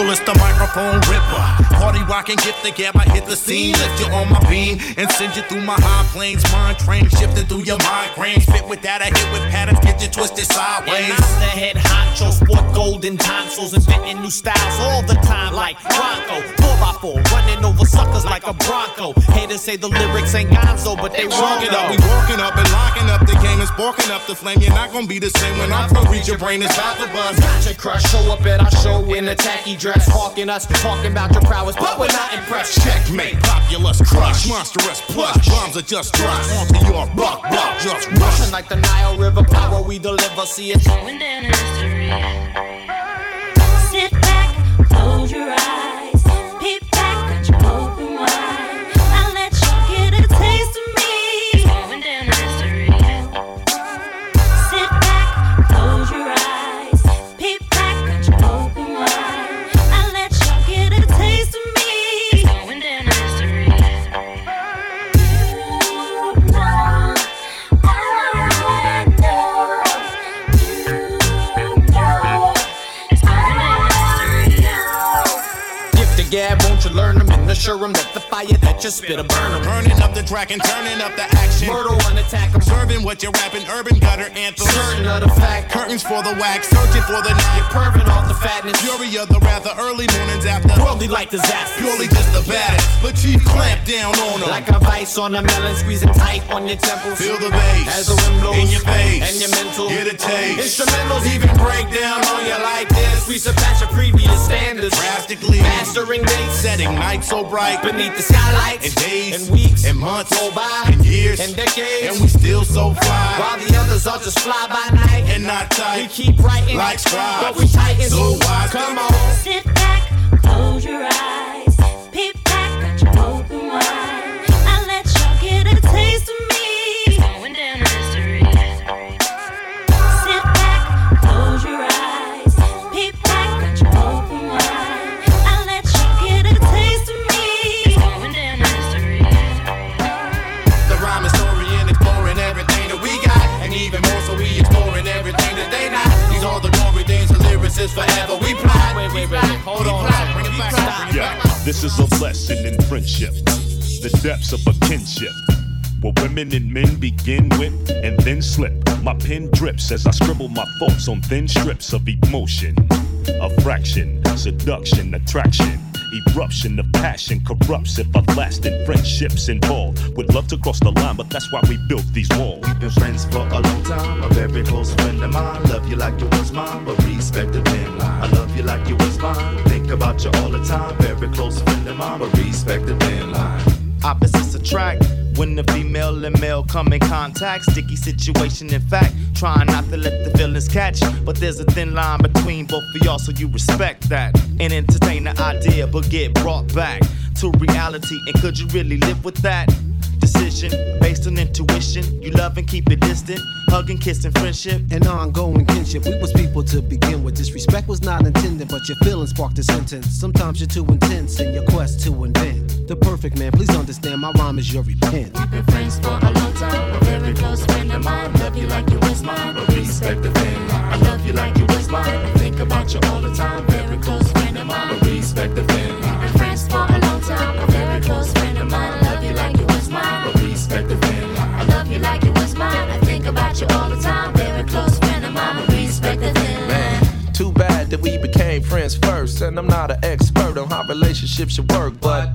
vocalist, the microphone ripper. Party rocking, gift the gab, I hit the scene. Lift you on my beam and send you through my high planes. Mind train shifting through your migraines. Fit with that, I hit with patterns, get you twisted sideways. And I'm the head honcho, sport golden tonsils, inventing new styles all the time like Bronco. 4x4, running over suckers like a Bronco. Haters say the lyrics ain't gonzo, but they wrong it up. We walking up and locking up the game and sparking up the flame. You're not gonna be the same when I reach your brain. It's about to buzz. Gotcha crush, show up at our show in a tacky dress, hawking us, talking about your prowess, but we're not impressed. Checkmate, populous crush, monstrous plush. Bombs are just dropped onto your buck, buck, just rushing like the Nile River. Power we deliver, see it going down in history. Assure them that the fire that you spit a burn 'em. Burning up the track and turning up the action. Murder one attack. Observing what you're rapping, urban gutter anthem. Certain of the fact, Curtains for the wax, searching for the you're night. perving off the fatness. Fury of the wrath, the early mornings after. Worldly like disaster. Purely just the baddest, but chief clamp down on them. Like a vice on a melon, squeezing tight on your temples. Feel the bass As the wind blows in your face and your mental. Get a taste. Instrumentals even break down on you like this. We surpass your previous standards. Drastically Mastering dates setting night so bright beneath the skylights. and days and weeks and months go by and years and decades. and we still so fly while the others all just fly by night. and not tight. we tight. keep writing Like scribes. but we tighten. So wise. Come on. Sit back, close your eyes, lyricists forever. We fly. Wait, wait, wait, wait. Hold on. Bring it back. Bring it Yeah, back. this is a lesson in friendship, the depths of a kinship. Where women and men begin with and then slip. My pen drips as I scribble my thoughts on thin strips of emotion. A fraction, seduction, attraction. Eruption of passion corrupts if I last in friendships involved. Would love to cross the line, but that's why we built these walls. We've Been friends for a long time, a very close friend of mine. Love you like you was mine, but respect the thin line. I love you like you was mine. Think about you all the time, very close friend of mine, but respect the thin line. Opposites attract when the female and male come in contact. Sticky situation, in fact. Trying not to let the feelings catch. But there's a thin line between both of y'all, so you respect that. And entertain the idea, but get brought back to reality. And could you really live with that? Decision based on intuition. You love and keep it distant. Hugging, kissing, kiss and friendship. An ongoing kinship. We was people to begin with. Disrespect was not intended, but your feelings sparked a sentence. Sometimes you're too intense in your quest to invent the perfect man. Please understand, my rhyme is your repent. We've Been friends for a long time, a very close friend of mine. Love you like you was mine, but respect the thin line. I love you like you was mine. I think about you all the time, very close friend of mine, but respect the thin line. And I'm not an expert on how relationships should work, but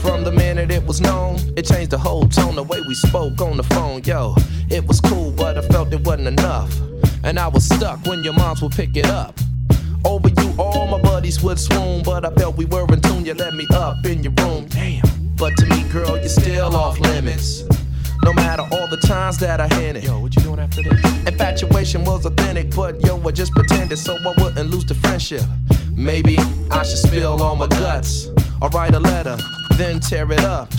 from the minute it was known, it changed the whole tone, the way we spoke on the phone. Yo, it was cool, but I felt it wasn't enough. And I was stuck when your moms would pick it up. Over you, all my buddies would swoon, but I felt we were in tune. You let me up in your room, damn. But to me, girl, you're still off limits. No matter all the times that I hinted. Yo, what you doing after this? Infatuation was authentic, but yo, I just pretended so I wouldn't lose the friendship. Maybe I should spill all my guts. Or write a letter, then tear it up.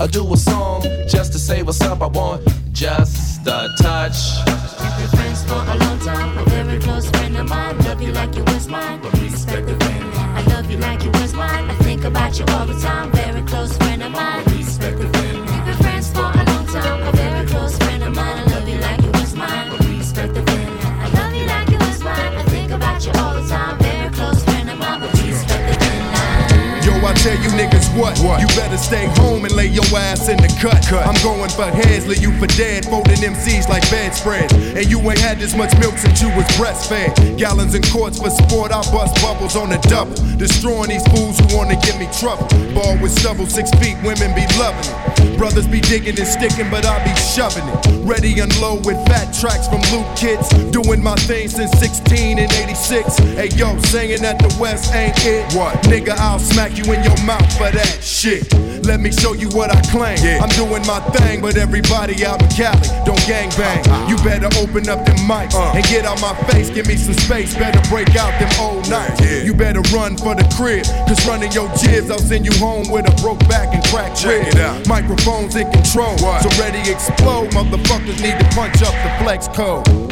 Or do a song just to say what's up. I want just a touch. Been friends for a long time, a very close friend of mine. Love you like you was mine, but respect the thin. I love you like you was mine. I think about you all the time, very close friend of mine. Tell you niggas what? what? You better stay home and lay your ass in the cut. cut. I'm going for heads, leave you for dead, folding MCs like bedspreads. And you ain't had this much milk since you was breastfed. Gallons and quarts for sport, I bust bubbles on the double. Destroying these fools who wanna give me trouble. Ball with stubble, six feet, women be loving it. Brothers be digging and sticking, but I be shoving it. Ready and low with fat tracks from Luke Kids. Doing my thing since 16 and 86. Hey yo, saying that the West ain't it. What? Nigga, I'll smack you in your mouth for that shit. Let me show you what I claim. Yeah. I'm doing my thing, but everybody out in Cali don't gang bang. Uh-huh. You better open up them mics uh. and get out my face. Give me some space. Better break out them old nights. Yeah. You better run for the crib, cause running your jibs, I'll send you home with a broke back and cracked ribs. Microphones in control, what? so ready explode. Motherfuckers need to punch up the flex code.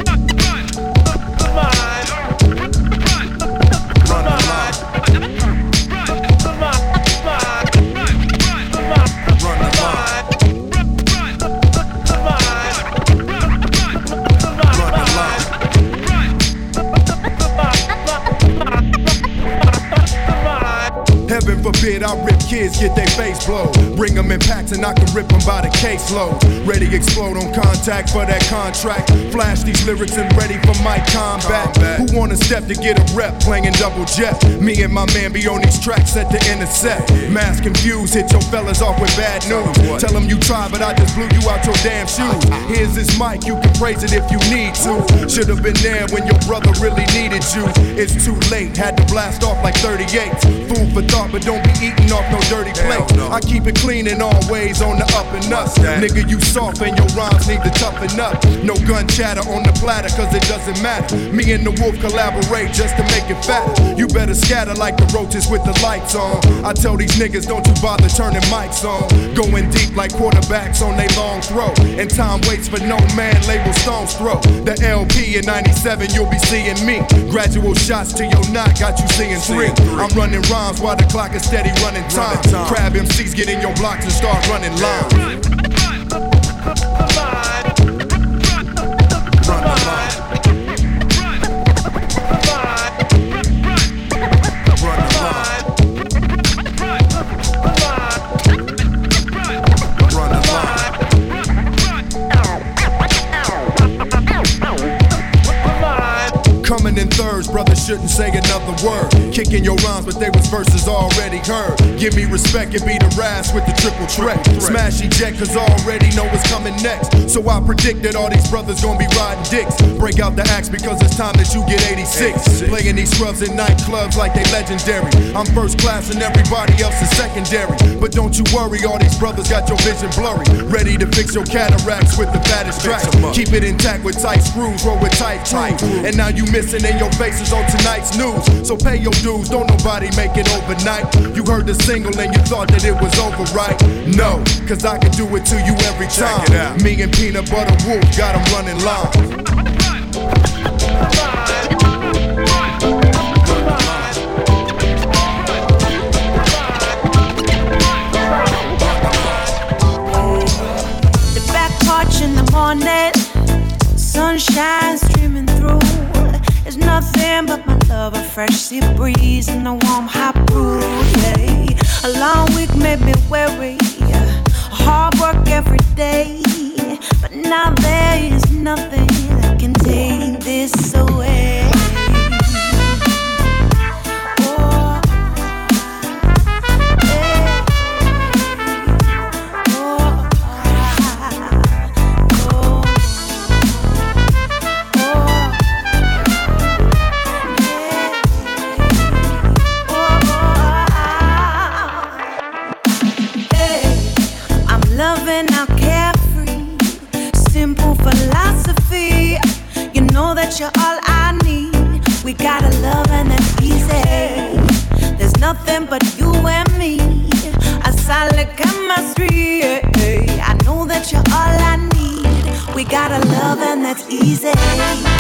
Forbid I rip kids, get their face blown. Bring them in packs and I can rip them by the caseload. Ready to explode on contact for that contract. Flash these lyrics and ready for my combat. Who wanna step to get a rep playing double jet? Me and my man be on these tracks at the intersect. Mass confused, hit your fellas off with bad news. Tell them you tried, but I just blew you out your damn shoes. Here's this mic, you can praise it if you need to. Should've been there when your brother really needed you. It's too late, had to blast off like 38. Food for thought, but don't be eating off no dirty plate. No. I keep it clean and always on the up and up. Nigga, you soft and your rhymes need to toughen up. No gun chatter on the platter, cause it doesn't matter. Me and the wolf collaborate just to make it fatter. You better scatter like the roaches with the lights on. I tell these niggas, don't you bother turning mics on. Going deep like quarterbacks on they long throw. And time waits for no man, label Stones Throw. The LP in 97, you'll be seeing me. Gradual shots to your knot, got you seeing three. I'm running rhymes while the clock is steady running time. Crab MCs get in your blocks and start running lines. Run the line. Coming in thirds, brother shouldn't say another word. Kicking your rhymes, but they was verses already heard. Give me respect and be the ras with the triple threat. Smash eject, cause already know what's coming next. So I predict that all these brothers gonna be riding dicks. Break out the axe because it's time that you get 86. Playing these scrubs in nightclubs like they legendary. I'm first class and everybody else is secondary. But don't you worry, all these brothers got your vision blurry. Ready to fix your cataracts with the fattest track. Keep it intact with tight screws, roll with tight tight. And now you missing in your faces on tonight's news. So pay your dues, don't nobody make it overnight. You heard the single and you thought that it was over, right? No, cause I can do it to you every time. Me and Peanut Butter Wolf got them running lines. in the morning, sunshine streaming through there's nothing but my love, a fresh sea breeze, and a warm hot brew. Yeah. A long week made me weary, hard work every day. But now there is nothing that can take this away. Need. We got a love and that's easy.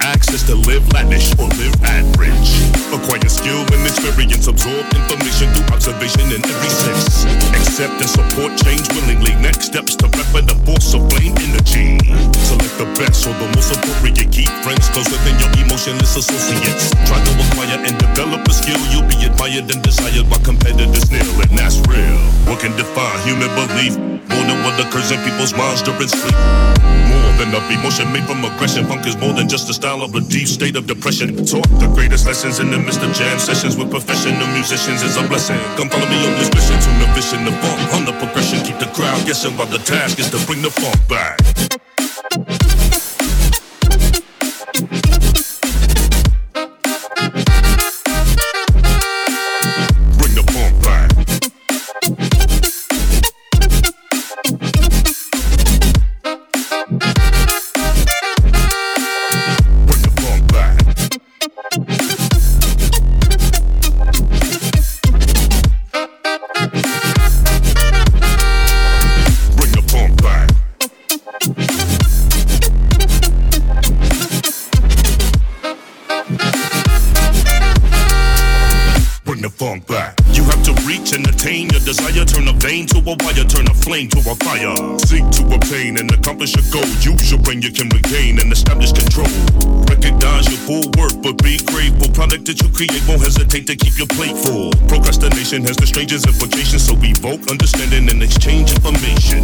Access to live lavish or live average. Acquire skill and experience. Absorb information through observation in every sense. Accept and support change willingly. Next steps to weapon the force of flame energy. Select the best or the most appropriate. Keep friends closer than your emotionless associates. Occurs in people's minds during sleep. More than a emotion made from aggression. Funk is more than just a style of a deep state of depression. Taught the greatest lessons in the midst of jam sessions with professional musicians is a blessing. Come follow me on this mission to the vision, the funk on the progression. Keep the crowd guessing while the task is to bring the funk back. The funk back. Reach and attain your desire. Turn a vein to a wire, turn a flame to a fire. Seek to obtain and accomplish your goal. Use your brain, you can regain and establish control. Recognize your full worth, but be grateful. Product that you create won't hesitate to keep your plate full. Procrastination has the strangest implications, so evoke understanding and exchange information.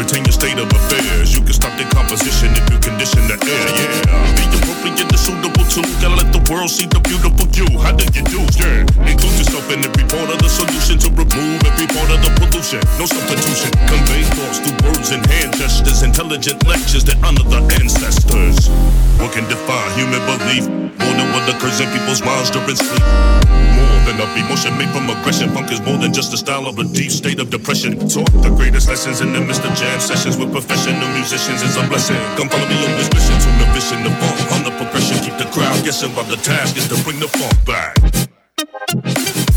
Retain your state of affairs. You can stop decomposition if you condition the air. Yeah, be appropriate and suitable too. Gotta let the world see the beautiful you. How do you do? Yeah, include yourself in every part of the solution to remove every part of the pollution. No substitution. Convey thoughts through words and hand gestures. Intelligent lectures that honor the ancestors. What can define human belief? More than what occurs in people's minds during sleep. More than a emotion made from aggression. Funk is more than just a style of a deep state of depression. Taught the greatest lessons in the midst of jam sessions with professional musicians is a blessing. Come follow me on this mission to the vision, the funk on the progression. Keep the crowd guessing while the task is to bring the funk back.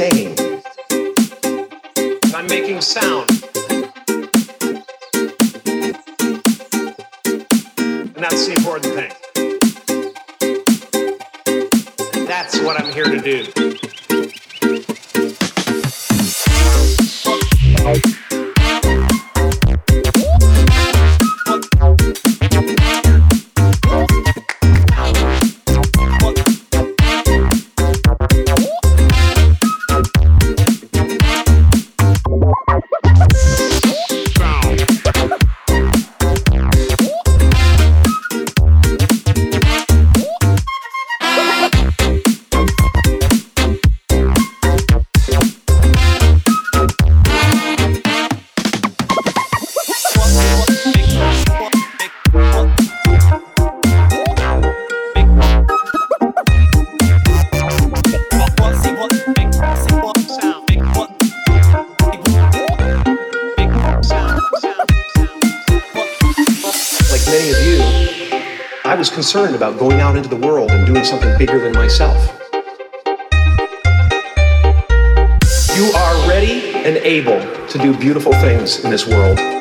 Saying. I'm making sound. And that's the important thing. That's what I'm here to do. Concerned about going out into the world and doing something bigger than myself. You are ready and able to do beautiful things in this world.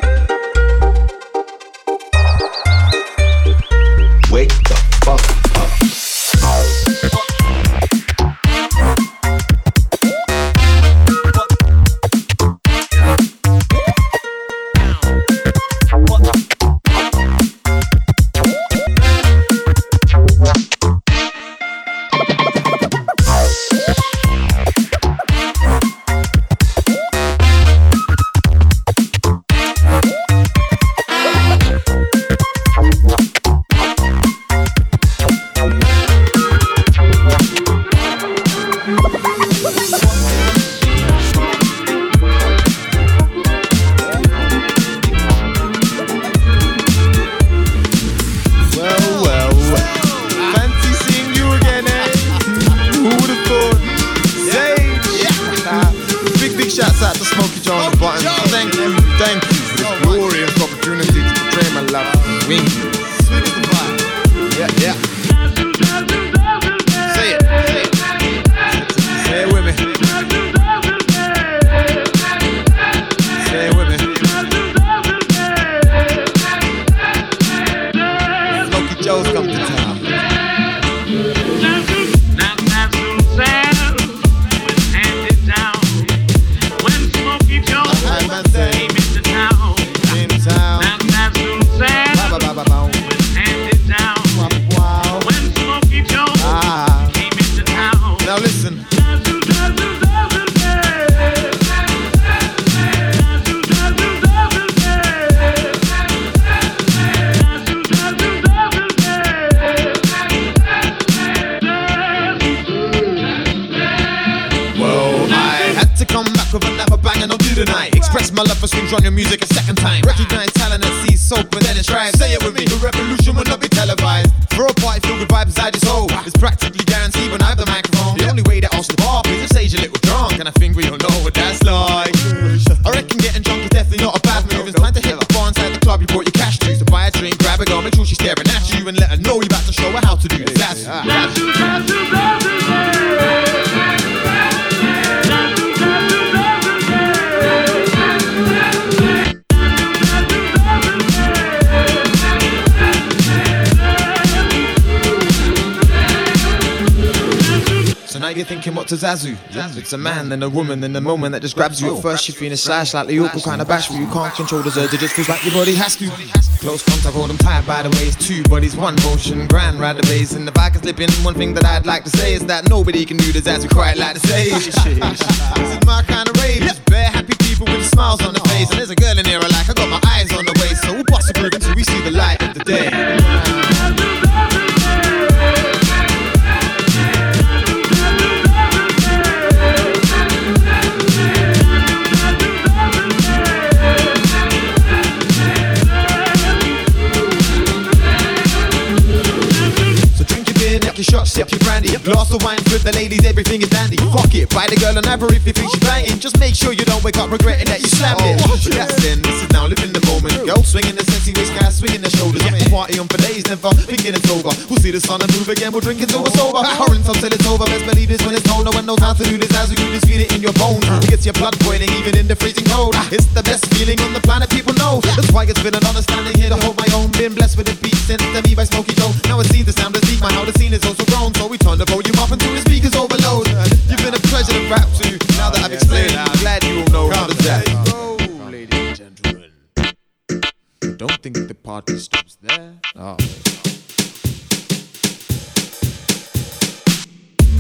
She's staring at you, and let her know you about to show her how to do this. That's to Zazu? It's a man, then a woman, then a moment that just grabs you. At first you're feeling shy, slightly awkward, kind of bashful. You can't control the urge, it just feels like your body has to. Close contact, hold them tight by the waist. Two bodies, one motion, grand ride the bass. And if I can slip in, one thing that I'd like to say is that nobody can do the Zazu quite like the stage. this is my kind of rave, just bare happy people with smiles on their face. And there's a girl in here I like, I got my eyes on the way. So we'll bust a groove until we see the light of the day. Beer, knock your sip your brandy. Glass of wine with the ladies, everything is dandy. Fuck it, buy the girl an ivory if you think she's banging. Just make sure you don't wake up regretting that you slammed it. Oh, but that's then, this is now living the moment. Girl swinging the sexy waist, guys swinging their shoulders. Yeah. Party on for days, never thinking it's over. We'll see the sun and move again, we'll drink until we're sober. Some till it's over. Best believe this when it's cold. No one knows how to do this as you just feel it in your bones. Uh. It gets your blood boiling even in the freezing cold. Ah. It's the best feeling on the planet, people know. That's why it's been an honor standing here to hold my own. Been blessed with a beat sent to me by Smokey Joe. Now it seems the sound is deep, my how the scene is also grown. So we turn the volume up until the speakers overload. You've been a pleasure to rap to. Now that I've explained, I'm glad you all know how to that. ladies and gentlemen. Don't think the party stops there. Oh.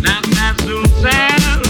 Not not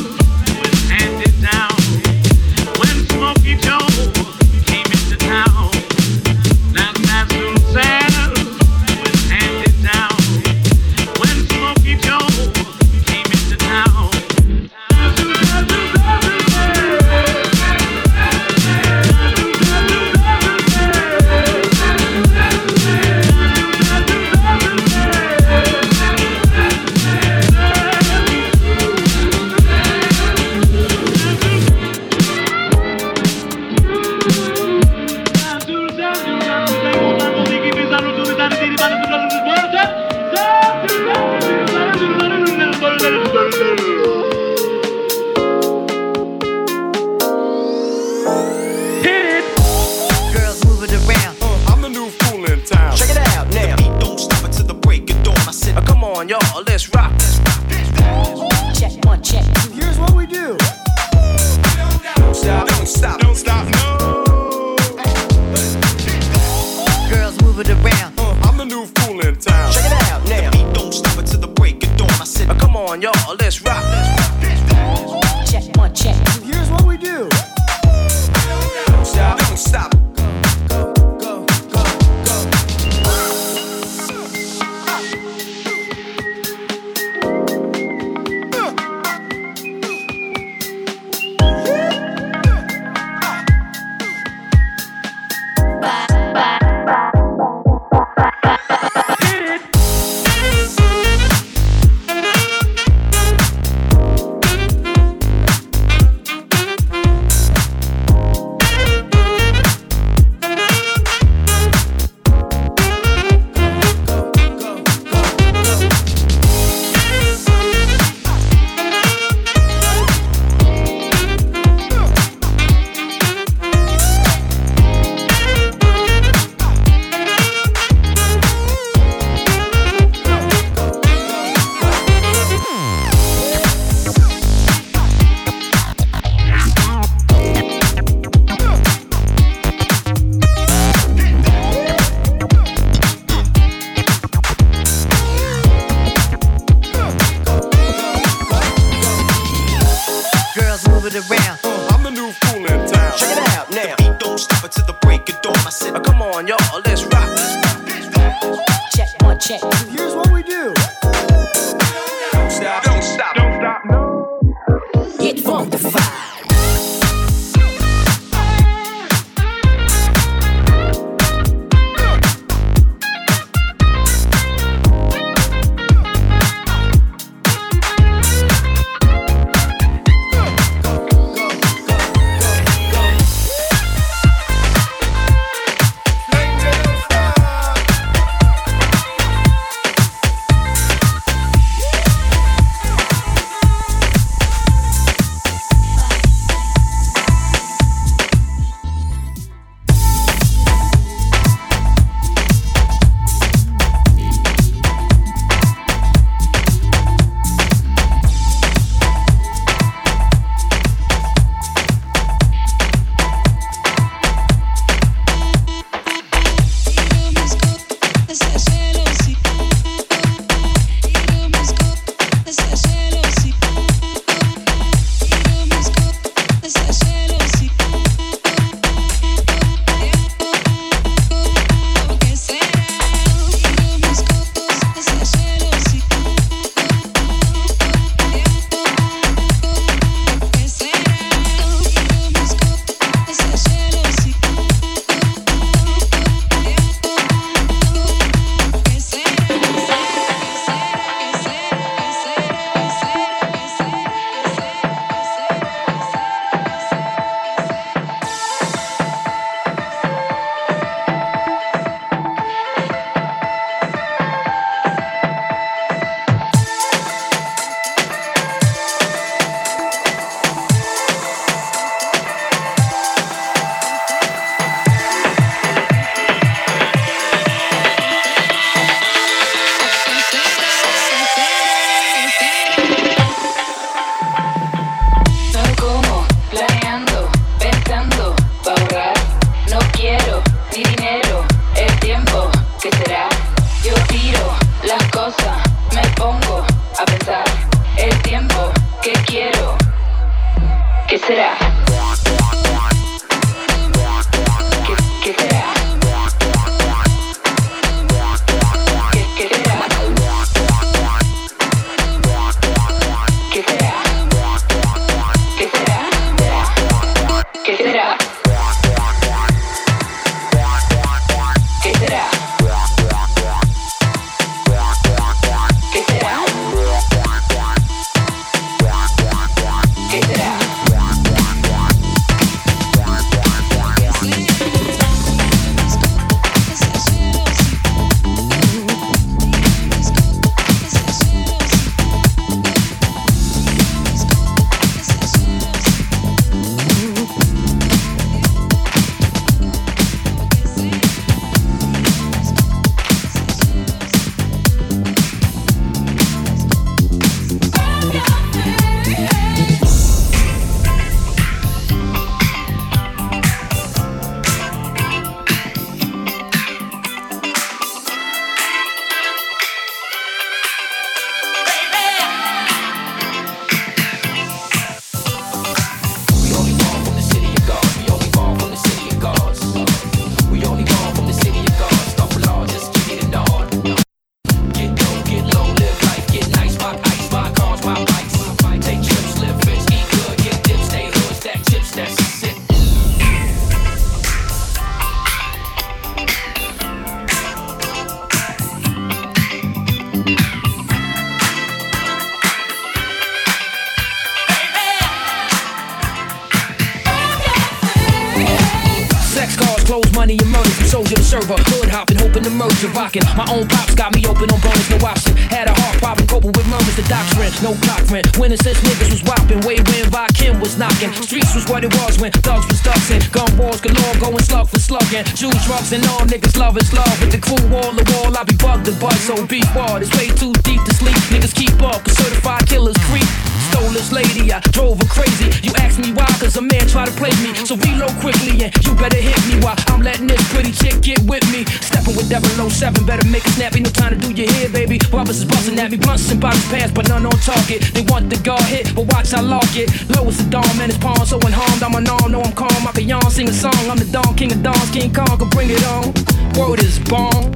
is busting at me, blunts and bottles pass, but none on target. They want the guard hit, but watch I lock it. Low as the dawn, man, it's pawn, so unharmed. I'm unarmed, no, I'm calm. I can yawn, sing a song. I'm the Don, King of Dons, King Kong, can bring it on. Word is bomb.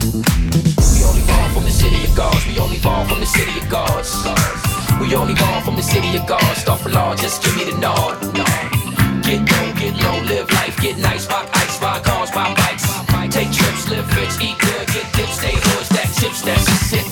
We only born from the city of gods. We only born from the city of gods. We only born from the city of gods. Start for law, just give me the nod. Get low, get low, live life, get nice, rock ice, ride cars, ride bikes. Take trips, live rich, eat good, get dips, stay hood, stack chips, that's just it.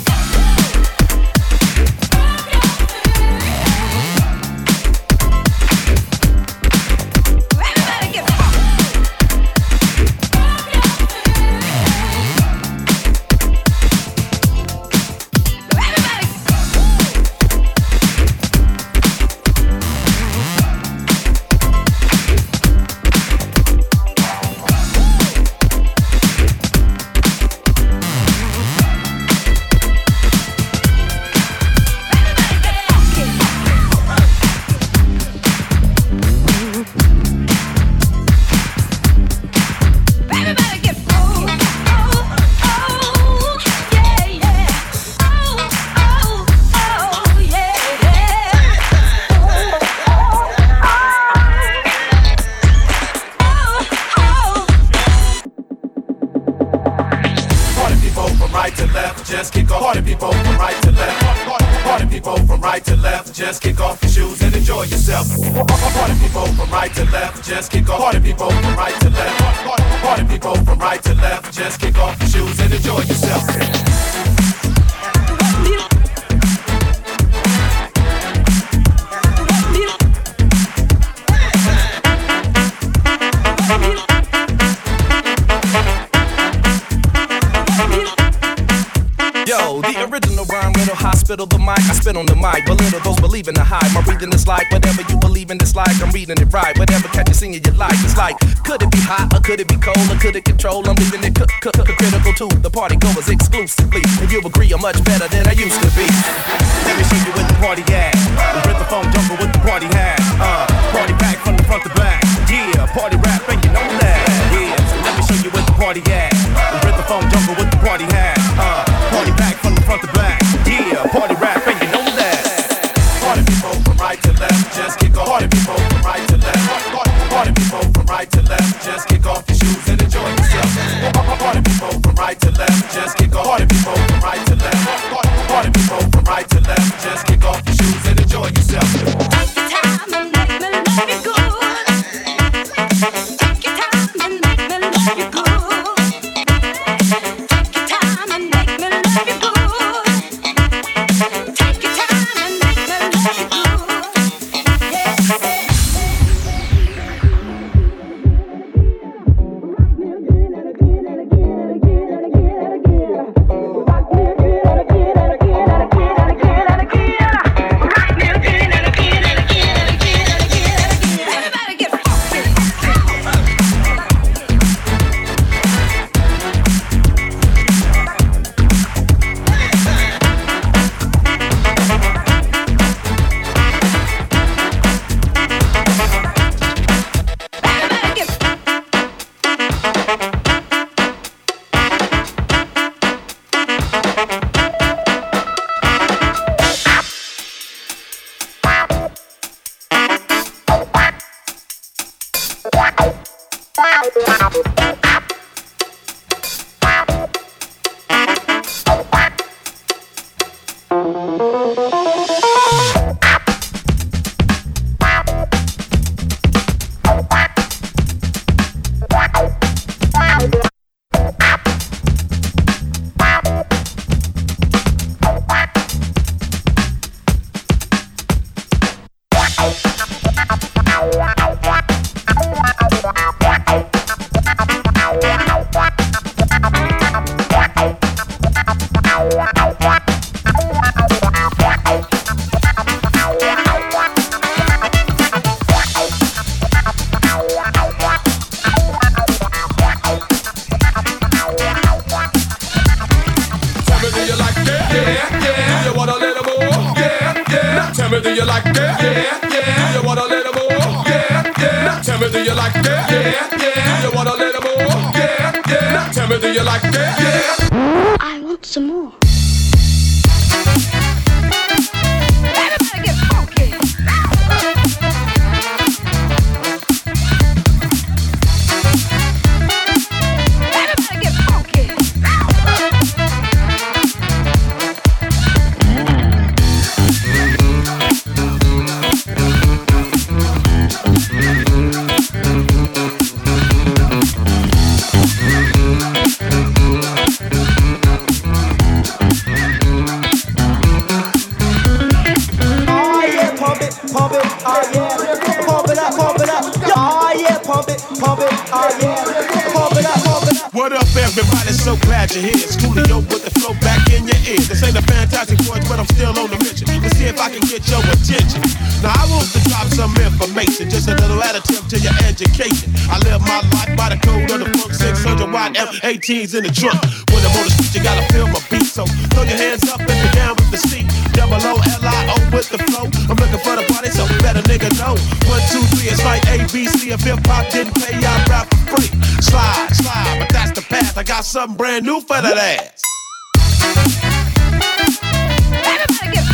Like, could it be hot or could it be cold or could it control? I'm leaving it c- c- critical to the party goers exclusively. And you agree I'm much better than I used to be. Let me show you where the party at. The rhythm phone jungle with the party hat. Uh, party back from the front to back. Left, just kick off. Party people from T's in the trunk. When I'm on the street, you gotta feel my beat. So throw your hands up and you're down with the seat. Double O L I O with the flow. I'm looking for the party, so better, nigga know. One, two, three, it's like ABC. If hip hop didn't pay, I'd rap for free. Slide, slide, but that's the path. I got something brand new for that ass. Everybody get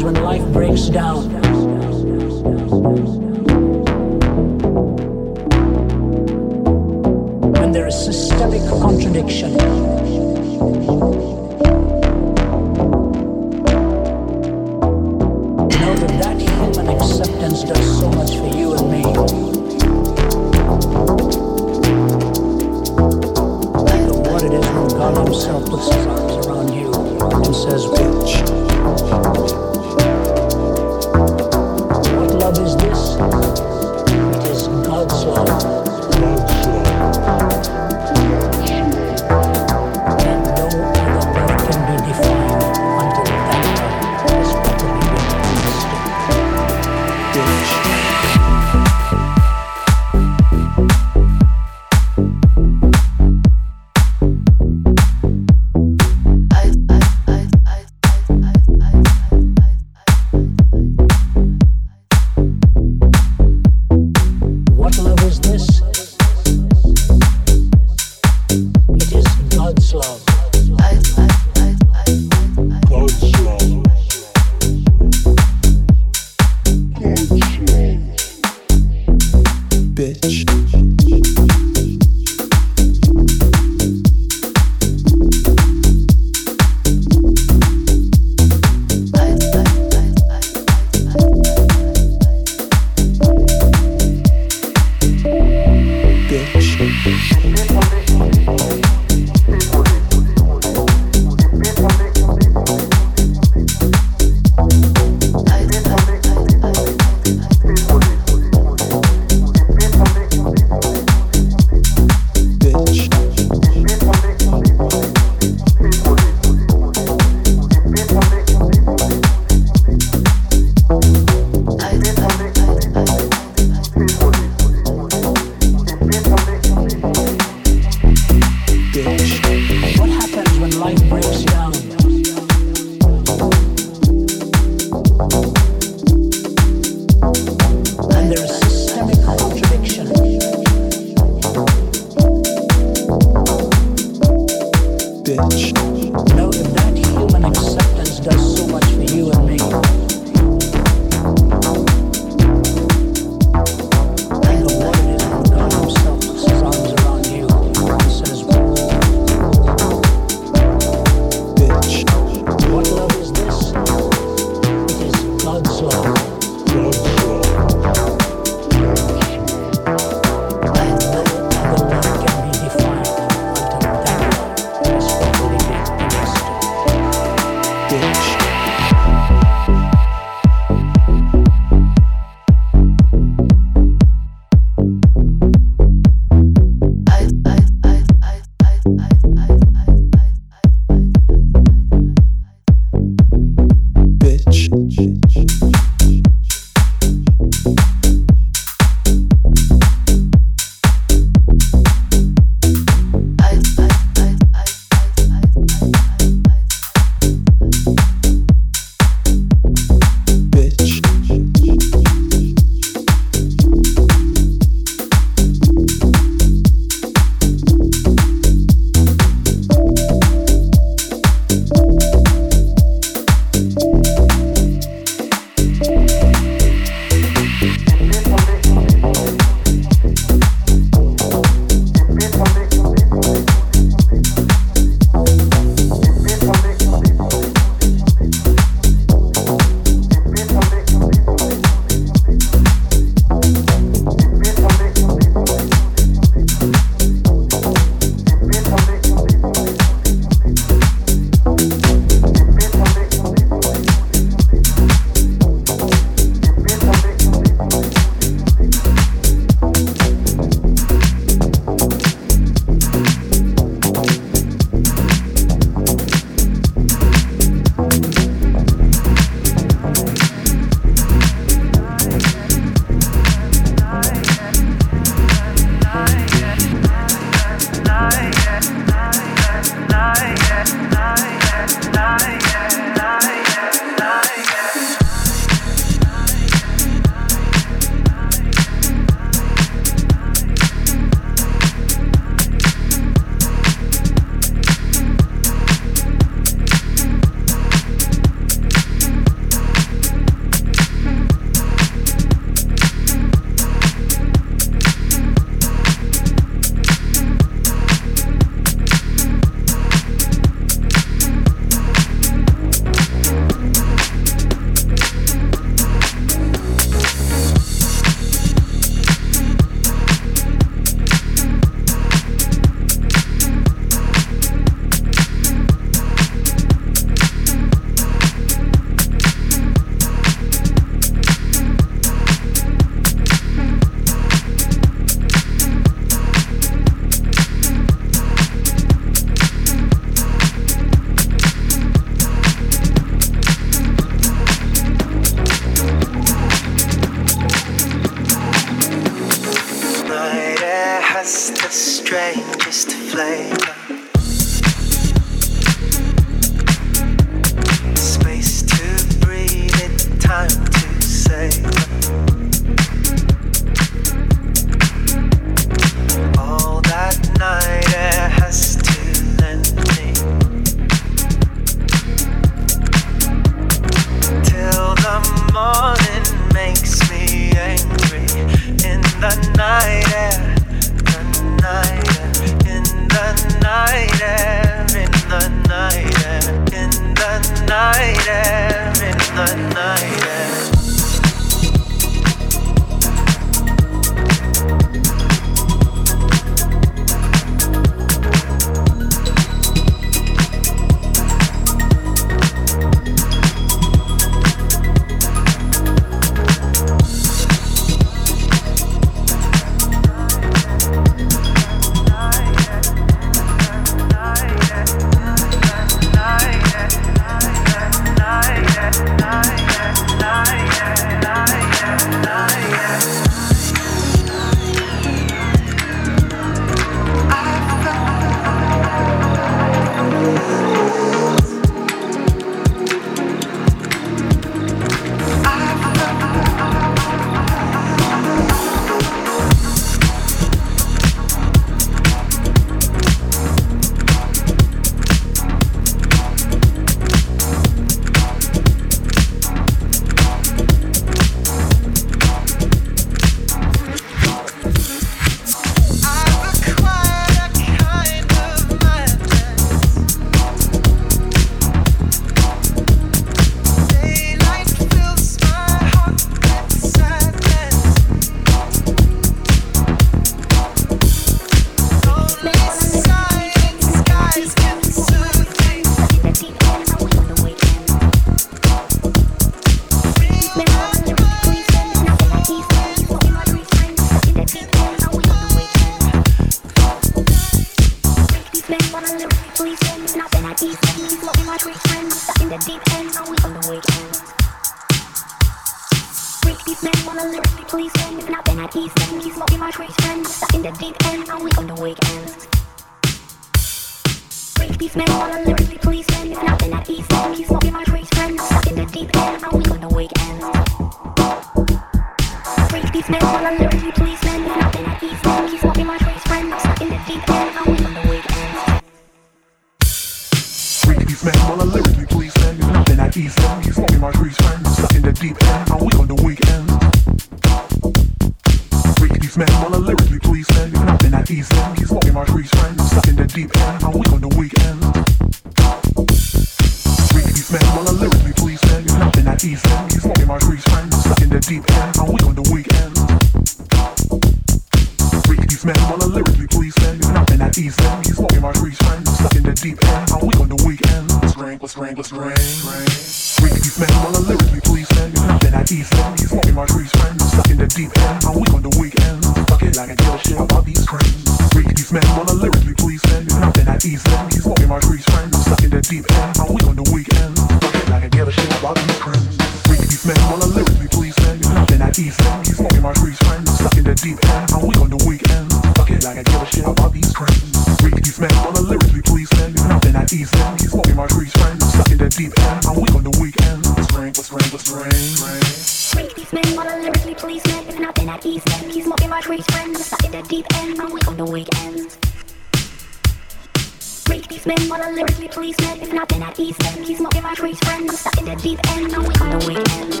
policeman, wanna lyrically policeman. If not, then at ease. End, he's smoking my trees, friend. I'm stuck in the deep end, I'm on the weekend.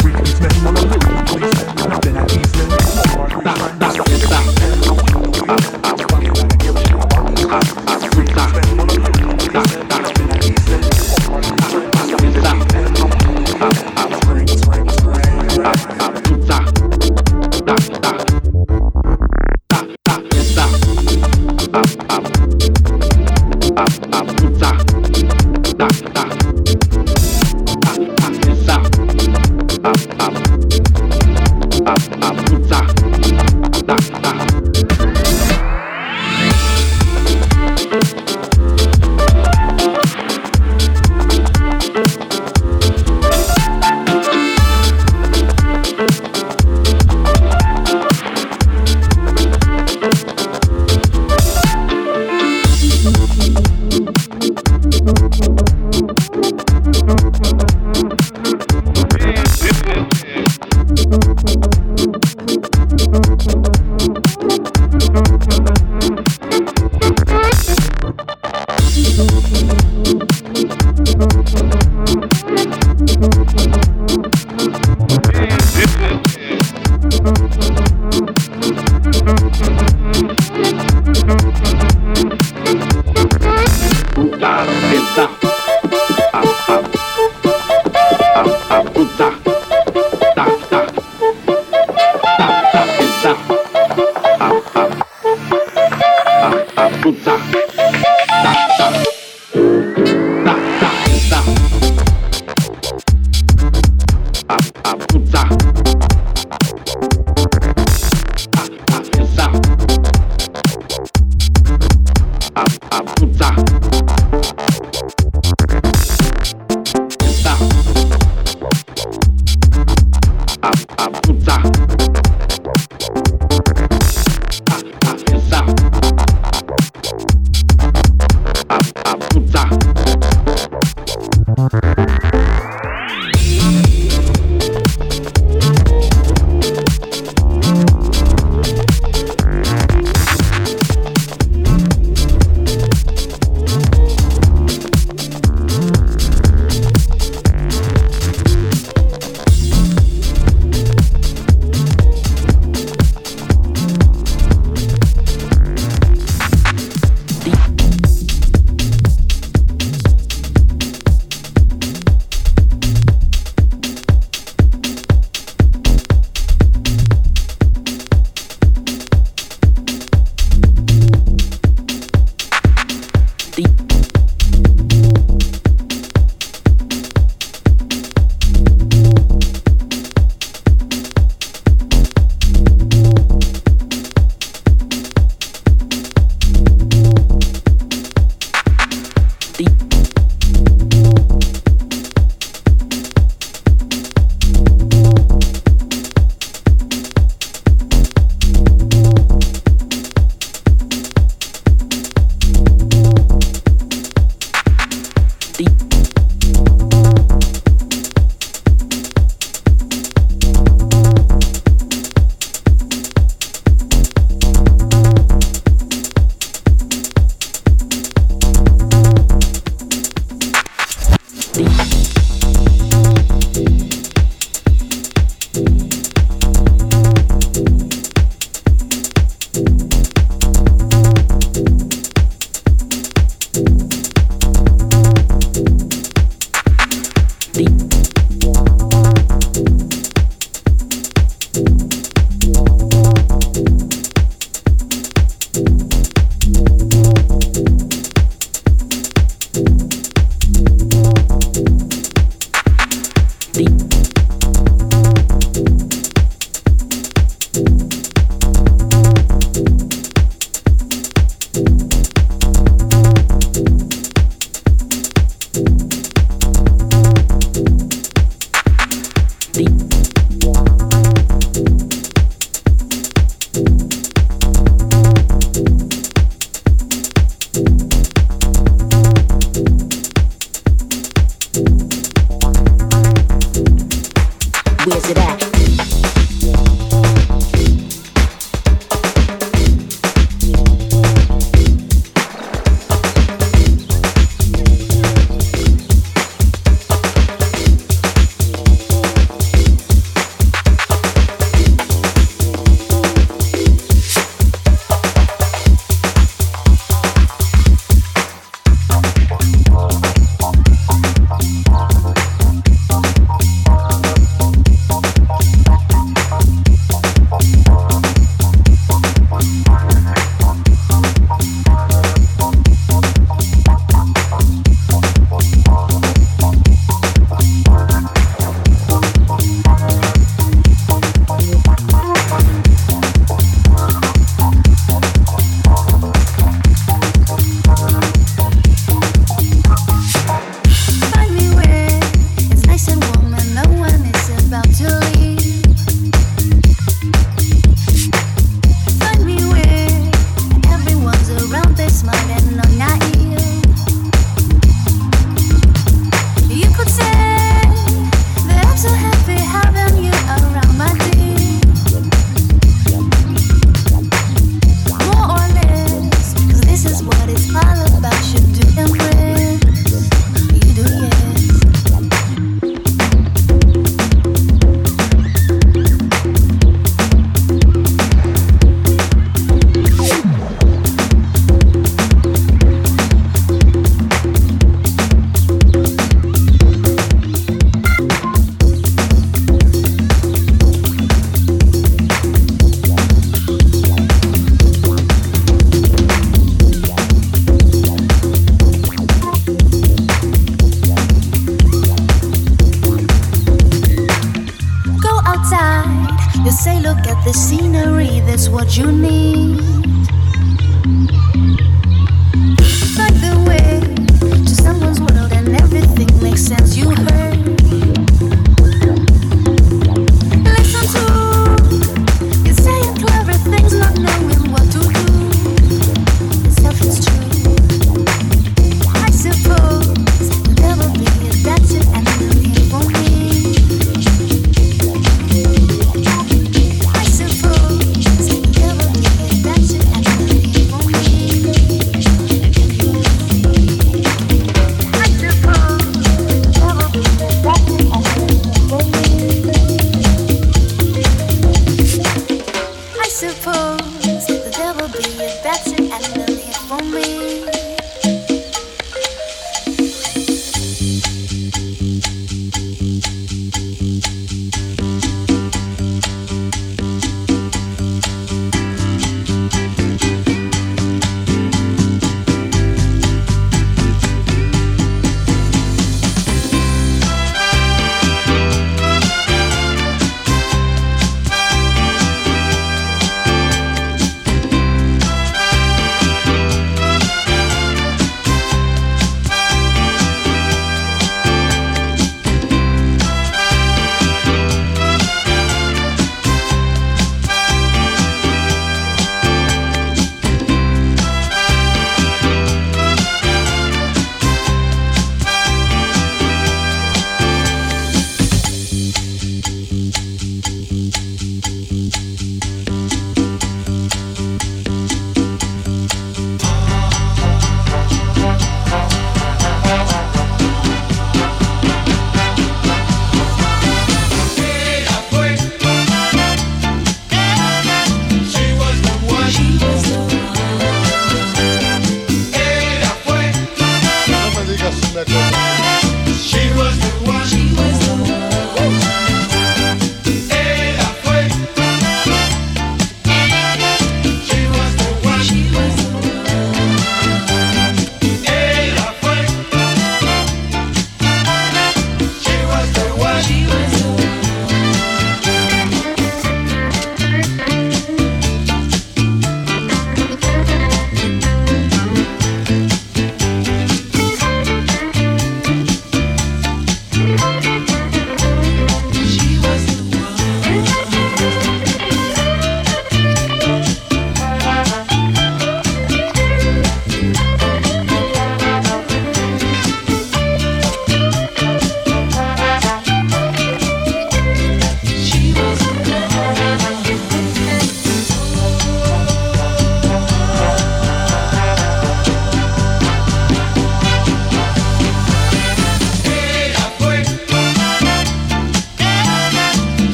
Policeman, while I lyrically policeman. If not, then at East End, he's smoking my trees, friend. I'm stuck in the deep end, I'm on the weekend.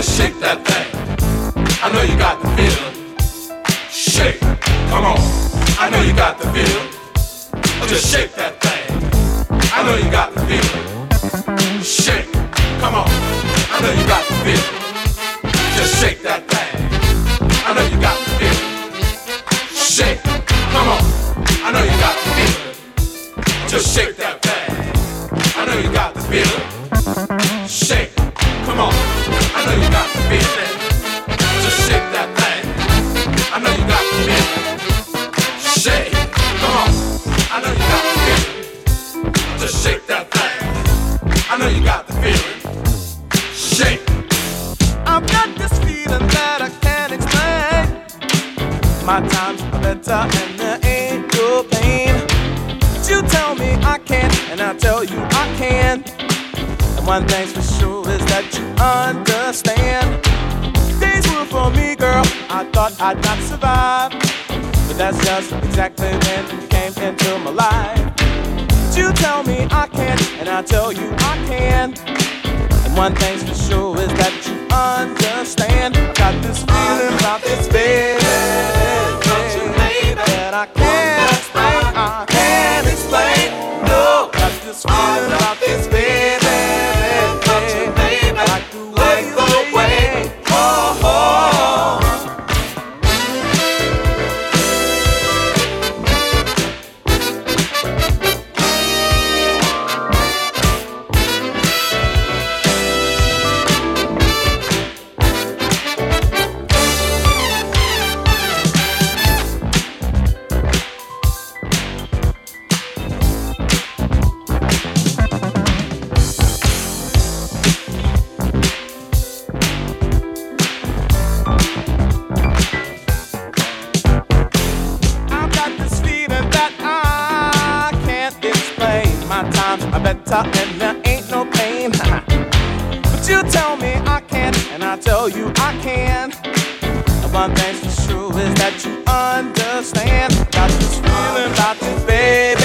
Just shake that thing. I know you got the feeling. Shake. Come on, I know you got the feeling. Just shake that thing. I know you got the feeling. Shake. Come on, I know you got the feeling. Just shake that thing. I know you got the feeling. Shake. Come on, I know you got the feeling. Just shake that thing. I know you got the feeling. Shake. Come on, I know you got the feeling. Just shake that thing. I know you got the feeling. Shake. Come on, I know you got the feeling. Just shake that thing. I know you got the feeling. Shake. I've got this feeling that I can't explain. My times are better and there ain't no pain. But you tell me I can't, and I tell you I can. And one thing's for sure is that you understand. Days were for me, girl. I thought I'd not survive. But that's just exactly when you came into my life. But you tell me I can't, and I tell you I can. And one thing's for sure is that you understand. I got this feeling about this baby, that I can't explain. I can't explain. No, got this feeling about this baby, and there ain't no pain. but you tell me I can't, and I tell you I can. One thing's for sure is that you understand. Got this feeling about baby, baby,